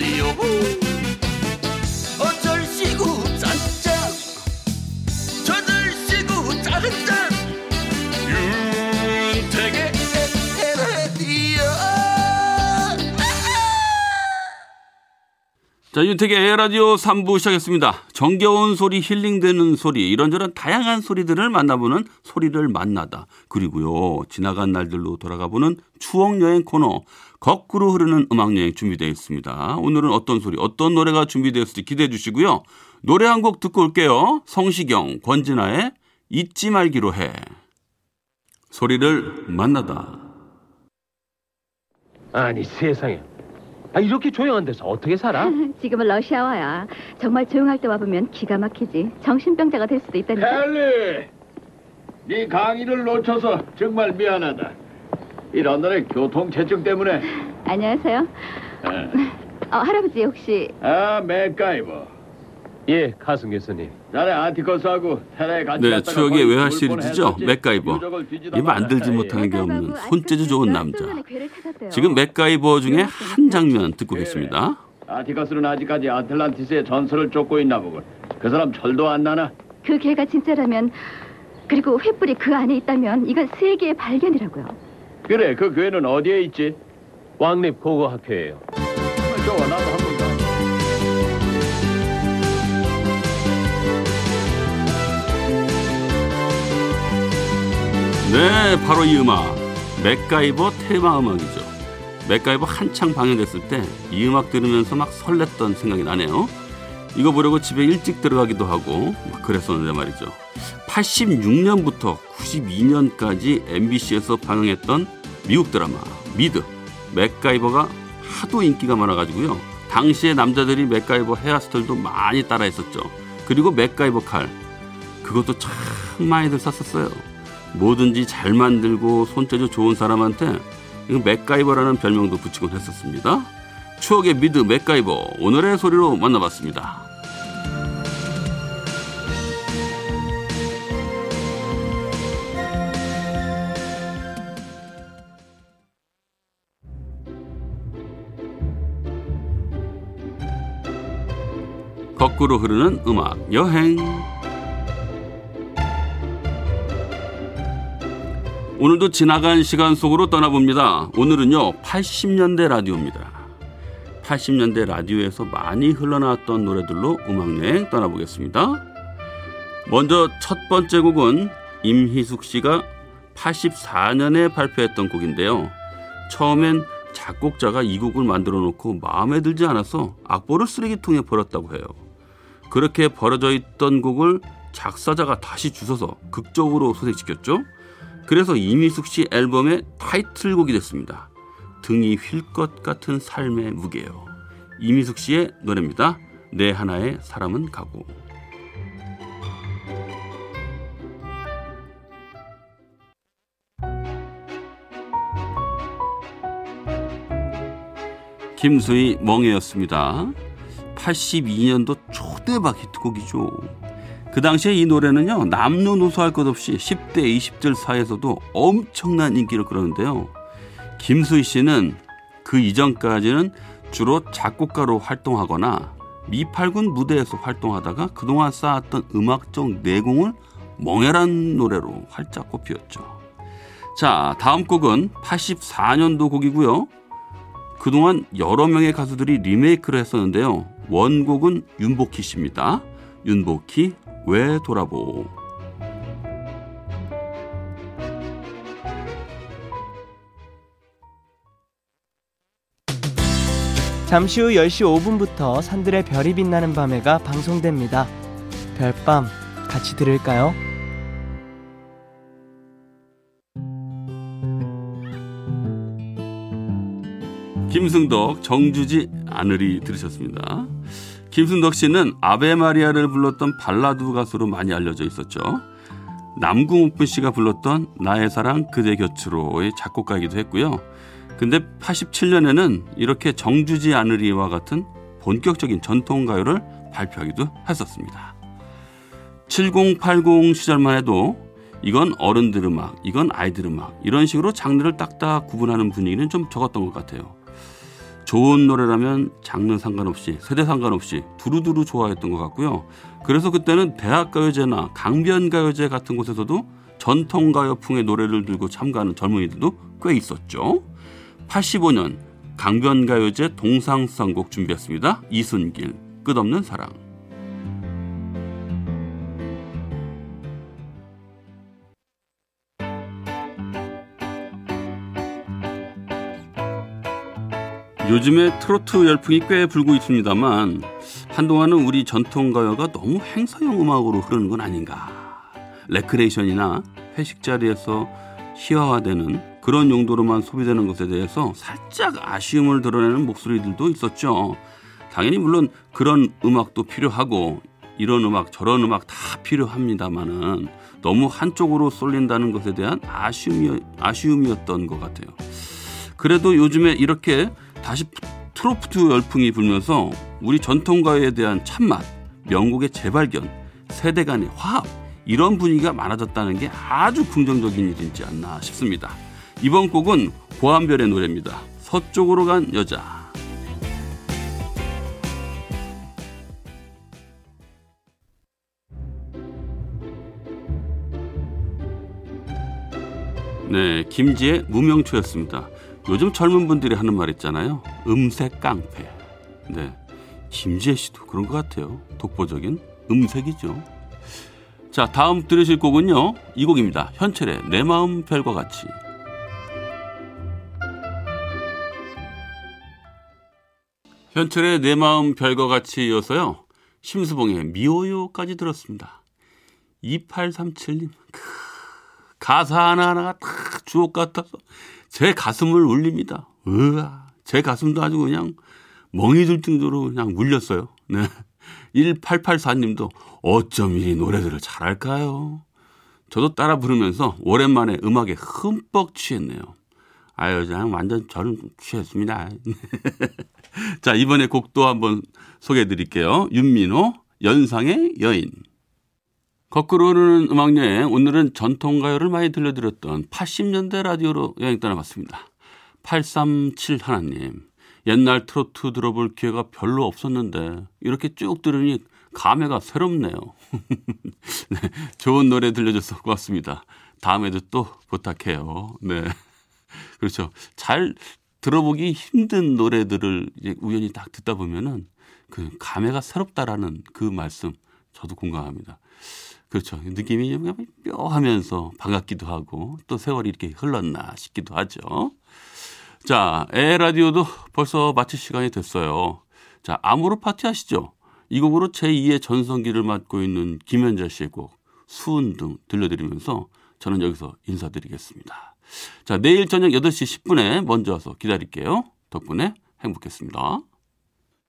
에헤 자, 윤택의 에라디오 3부 시작했습니다. 정겨운 소리, 힐링되는 소리, 이런저런 다양한 소리들을 만나보는 소리를 만나다. 그리고요, 지나간 날들로 돌아가보는 추억여행 코너, 거꾸로 흐르는 음악여행 준비되어 있습니다. 오늘은 어떤 소리, 어떤 노래가 준비되었을지 기대해 주시고요. 노래 한 곡 듣고 올게요. 성시경, 권진아의 잊지 말기로 해. 소리를 만나다. 아니 세상에 아, 이렇게 조용한 데서 어떻게 살아? 지금은 러시아와야. 정말 조용할 때 와보면 기가 막히지. 정신병자가 될 수도 있다니까. 헨리, 네 강의를 놓쳐서 정말 미안하다. 이런 날에 교통체증 때문에. 안녕하세요. 어. 어, 할아버지 혹시 아, 맥가이버. 예 가승 교수님 자 네 아티커스하고 테라에 같이 네, 갔다가 추억의 외화 시리즈죠. 맥가이버. 이 만들지. 못하는 게 없는 손재주 좋은 남자. 지금 맥가이버 중에 한 장면 듣고 계십니다. 아티커스는 아직까지 아틀란티스의 전설을 쫓고 있나 보군. 그 사람 철도 안 나나? 그 개가 진짜라면 그리고 횃불이 그 안에 있다면 이건 세계의 발견이라고요. 그래, 그 교회는 어디에 있지? 왕립 고고학교예요 정말 좋아, 나도 한번 네, 바로 이 음악. 맥가이버 테마 음악이죠. 맥가이버 한창 방영됐을 때 이 음악 들으면서 막 설렜던 생각이 나네요. 이거 보려고 집에 일찍 들어가기도 하고 막 그랬었는데 말이죠. 86년부터 92년까지 MBC에서 방영했던 미국 드라마 미드 맥가이버가 하도 인기가 많아가지고요. 당시에 남자들이 맥가이버 헤어스타일도 많이 따라했었죠. 그리고 맥가이버 칼 그것도 참 많이들 샀었어요. 뭐든지 잘 만들고 손재주 좋은 사람한테 이거 맥가이버라는 별명도 붙이곤 했었습니다. 추억의 미드 맥가이버 오늘의 소리로 만나봤습니다. 거꾸로 흐르는 음악 여행 오늘도 지나간 시간 속으로 떠나봅니다. 오늘은요 80년대 라디오입니다. 80년대 라디오에서 많이 흘러나왔던 노래들로 음악여행 떠나보겠습니다. 먼저 첫 번째 곡은 임희숙 씨가 84년에 발표했던 곡인데요. 처음엔 작곡자가 이 곡을 만들어 놓고 마음에 들지 않아서 악보를 쓰레기통에 버렸다고 해요. 그렇게 버려져 있던 곡을 작사자가 다시 주워서 극적으로 소생시켰죠. 그래서 이미숙 씨 앨범의 타이틀곡이 됐습니다. 등이 휠 것 같은 삶의 무게요. 이미숙 씨의 노래입니다. 내 하나의 사람은 가고. 김수희 멍해였습니다. 82년도 초대박 히트곡이죠. 그 당시에 이 노래는요 남녀노소 할 것 없이 10대 20대 사이에서도 엄청난 인기를 끌었는데요. 김수희 씨는 그 이전까지는 주로 작곡가로 활동하거나 미팔군 무대에서 활동하다가 그동안 쌓았던 음악적 내공을 멍해란 노래로 활짝 꼽히었죠. 자 다음 곡은 84년도 곡이고요. 그동안 여러 명의 가수들이 리메이크를 했었는데요. 원곡은 윤복희 씨입니다. 윤복희 왜 돌아보 잠시 후 10시 5분부터 산들의 별이 빛나는 밤에가 방송됩니다. 별밤 같이 들을까요? 김승덕 정주지 아늘이 들으셨습니다. 김승덕 씨는 아베 마리아를 불렀던 발라드 가수로 많이 알려져 있었죠. 남궁옥분 씨가 불렀던 나의 사랑 그대 곁으로의 작곡가이기도 했고요. 근데 87년에는 이렇게 정주지 아느리와 같은 본격적인 전통 가요를 발표하기도 했었습니다. 7080 시절만 해도 이건 어른들 음악, 이건 아이들 음악 이런 식으로 장르를 딱딱 구분하는 분위기는 좀 적었던 것 같아요. 좋은 노래라면 장르 상관없이 세대 상관없이 두루두루 좋아했던 것 같고요. 그래서 그때는 대학가요제나 강변가요제 같은 곳에서도 전통가요풍의 노래를 들고 참가하는 젊은이들도 꽤 있었죠. 85년 강변가요제 동상수상곡 준비했습니다. 이순길 끝없는 사랑. 요즘에 트로트 열풍이 꽤 불고 있습니다만 한동안은 우리 전통 가요가 너무 행사용 음악으로 흐르는 건 아닌가. 레크레이션이나 회식 자리에서 희화화되는 그런 용도로만 소비되는 것에 대해서 살짝 아쉬움을 드러내는 목소리들도 있었죠. 당연히 물론 그런 음악도 필요하고 이런 음악 저런 음악 다 필요합니다만은 너무 한쪽으로 쏠린다는 것에 대한 아쉬움이, 아쉬움이었던 것 같아요. 그래도 요즘에 이렇게 다시 트로트 열풍이 불면서 우리 전통가요에 대한 참맛, 명곡의 재발견, 세대 간의 화합 이런 분위기가 많아졌다는 게 아주 긍정적인 일이지 않나 싶습니다. 이번 곡은 고한별의 노래입니다. 서쪽으로 간 여자. 네, 김지의 무명초였습니다. 요즘 젊은 분들이 하는 말 있잖아요. 음색 깡패. 네. 김지혜 씨도 그런 것 같아요. 독보적인 음색이죠. 자, 다음 들으실 곡은요. 이 곡입니다. 현철의 내 마음 별과 같이. 현철의 내 마음 별과 같이 이어서요. 심수봉의 미오요까지 들었습니다. 2837님. 가사 하나하나가 다 주옥 같아서 제 가슴을 울립니다. 으아, 제 가슴도 아주 그냥 멍이 들 정도로 그냥 울렸어요. 네. 1884님도 어쩜 이 노래들을 잘할까요? 저도 따라 부르면서 오랜만에 음악에 흠뻑 취했네요. 아유, 그냥 완전 저는 취했습니다. 자, 이번에 곡도 한번 소개해 드릴게요. 윤민호, 연상의 여인. 거꾸로 흐르는 음악 여행 오늘은 전통 가요를 많이 들려드렸던 80년대 라디오로 여행 떠나봤습니다. 837 하나님 옛날 트로트 들어볼 기회가 별로 없었는데 이렇게 쭉 들으니 감회가 새롭네요. 네, 좋은 노래 들려줘서 고맙습니다. 다음에도 또 부탁해요. 네. 그렇죠. 잘 들어보기 힘든 노래들을 이제 우연히 딱 듣다 보면은 그 감회가 새롭다라는 그 말씀 저도 공감합니다. 그렇죠. 느낌이 뼈하면서 반갑기도 하고 또 세월이 이렇게 흘렀나 싶기도 하죠. 자, 에 라디오도 벌써 마칠 시간이 됐어요. 자, 아무로 파티 하시죠? 이 곡으로 제2의 전성기를 맡고 있는 김현자 씨의 곡 수은 등 들려드리면서 저는 여기서 인사드리겠습니다. 자, 내일 저녁 8시 10분에 먼저 와서 기다릴게요. 덕분에 행복했습니다.